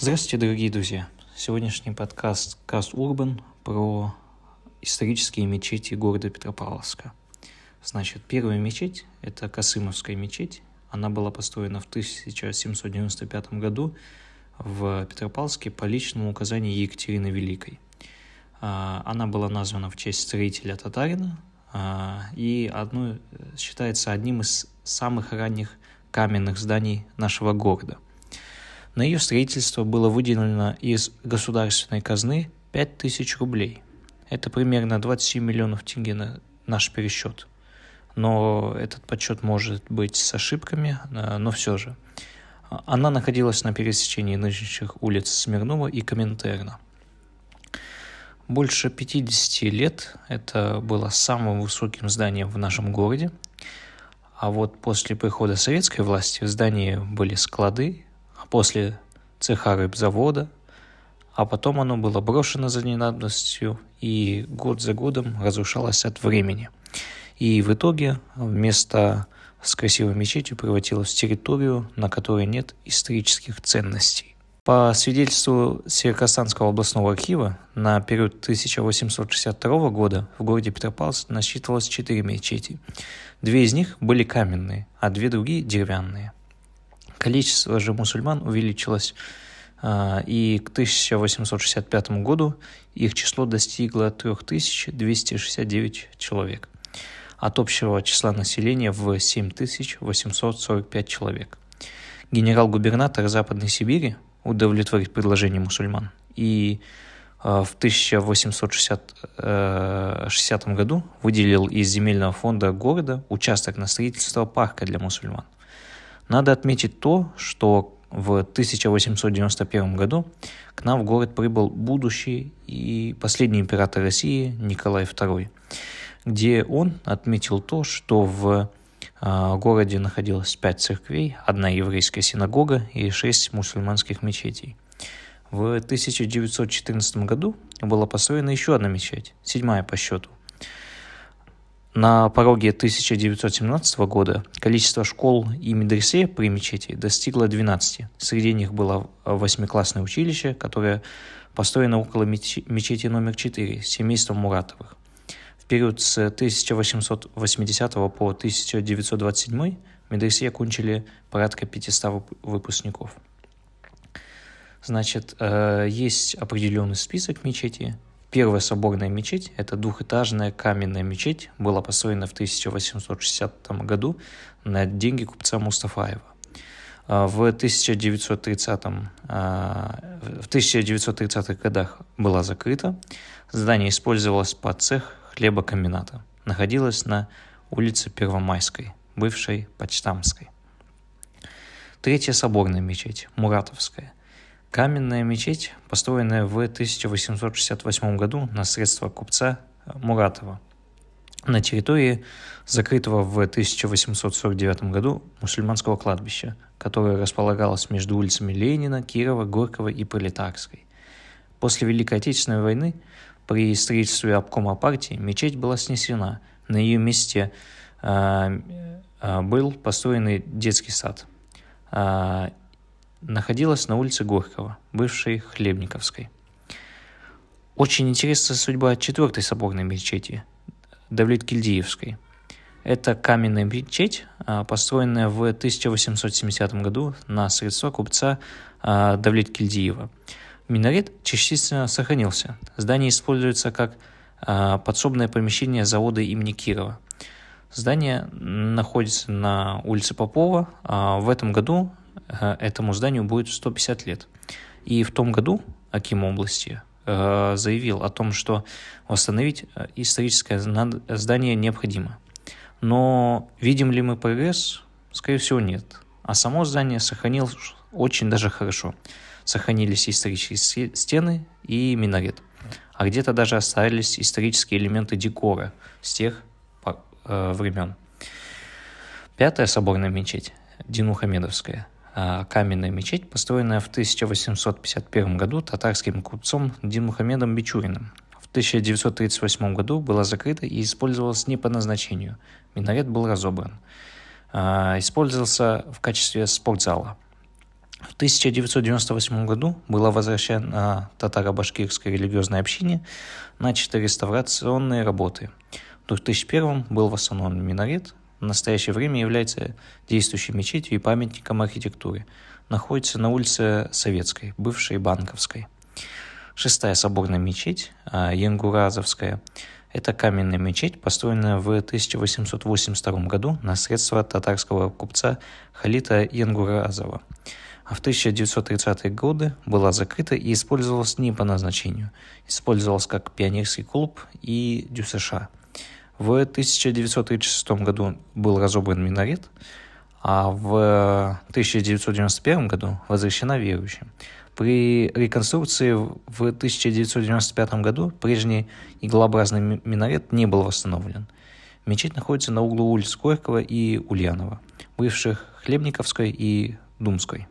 Здравствуйте, дорогие друзья! Сегодняшний подкаст Каст Урбан про исторические мечети города Петропавловска. Значит, первая мечеть – это Касымовская мечеть. Она была построена в 1795 году в Петропавловске по личному указанию Екатерины Великой. А, она была названа в честь строителя татарина а, и одно, считается одним из самых ранних каменных зданий нашего города. На ее строительство было выделено из государственной казны 5000 рублей. Это примерно 27 миллионов тенге на наш пересчет. Но этот подсчет может быть с ошибками, а, но все же. Она находилась на пересечении нынешних улиц Смирнова и Коминтерна. Больше 50 лет это было самым высоким зданием в нашем городе. А вот после прихода советской власти в здании были склады, после цеха рыбзавода, а потом оно было брошено за ненадобностью и год за годом разрушалось от времени. И в итоге вместо с красивой мечетью превратилось в территорию, на которой нет исторических ценностей. По свидетельству Северокостанского областного архива, на период 1862 года в городе Петропавловск насчитывалось четыре мечети. Две из них были каменные, а две другие – деревянные. Количество же мусульман увеличилось, а, и к 1865 году их число достигло 3269 человек – от общего числа населения в 7845 человек. Генерал-губернатор Западной Сибири удовлетворит предложение мусульман и э, в 1860 э, году выделил из земельного фонда города участок на строительство парка для мусульман. Надо отметить то, что в 1891 году к нам в город прибыл будущий и последний император России Николай II где он отметил то, что в а, городе находилось пять церквей, одна еврейская синагога и шесть мусульманских мечетей. В 1914 году была построена еще одна мечеть, седьмая по счету. На пороге 1917 года количество школ и медресе при мечети достигло 12. Среди них было восьмиклассное училище, которое построено около мечети номер 4 семейством Муратовых период с 1880 по 1927 в медресе окончили порядка 500 выпускников. Значит, э, есть определенный список мечетей. Первая соборная мечеть – это двухэтажная каменная мечеть, была построена в 1860 году на деньги купца Мустафаева. Э, в 1930, э, в 1930-х годах была закрыта. Здание использовалось под цех хлебокомбината. Находилась на улице Первомайской, бывшей Почтамской. Третья соборная мечеть, Муратовская. Каменная мечеть, построенная в 1868 году на средства купца Муратова на территории закрытого в 1849 году мусульманского кладбища, которое располагалось между улицами Ленина, Кирова, Горького и Пролетарской. После Великой Отечественной войны при строительстве обкома партии мечеть была снесена. На ее месте э, э, был построен детский сад. Э, находилась на улице Горького, бывшей Хлебниковской. Очень интересна судьба четвертой соборной мечети, Давлет-Кильдиевской. Это каменная мечеть, построенная в 1870 году на средства купца Давлет-Кильдиева. Минарет частично сохранился. Здание используется как э, подсобное помещение завода имени Кирова. Здание находится на улице Попова. А в этом году этому зданию будет 150 лет. И в том году Аким области э, заявил о том, что восстановить историческое здание необходимо. Но видим ли мы прогресс? Скорее всего, нет. А само здание сохранилось очень даже хорошо сохранились исторические стены и минарет. А где-то даже остались исторические элементы декора с тех э, времен. Пятая соборная мечеть, Динухамедовская, э, каменная мечеть, построенная в 1851 году татарским купцом Динмухамедом Бичуриным. В 1938 году была закрыта и использовалась не по назначению. Минарет был разобран. Э, использовался в качестве спортзала – В 1998 году было возвращено татаро-башкирское религиозное общение, начаты реставрационные работы. В 2001 был восстановлен минарет, в настоящее время является действующей мечетью и памятником архитектуры. Находится на улице Советской, бывшей Банковской. Шестая соборная мечеть, а, Янгуразовская, это каменная мечеть, построенная в 1882 году на средства татарского купца Халита Янгуразова. А в 1930-е годы была закрыта и использовалась не по назначению. Использовалась как пионерский клуб и ДЮСШ. В 1936 году был разобран минарет, а в 1991 году возвращена верующим. При реконструкции в 1995 году прежний иглообразный минарет не был восстановлен. Мечеть находится на углу улиц Горького и Ульянова, бывших Хлебниковской и Думской.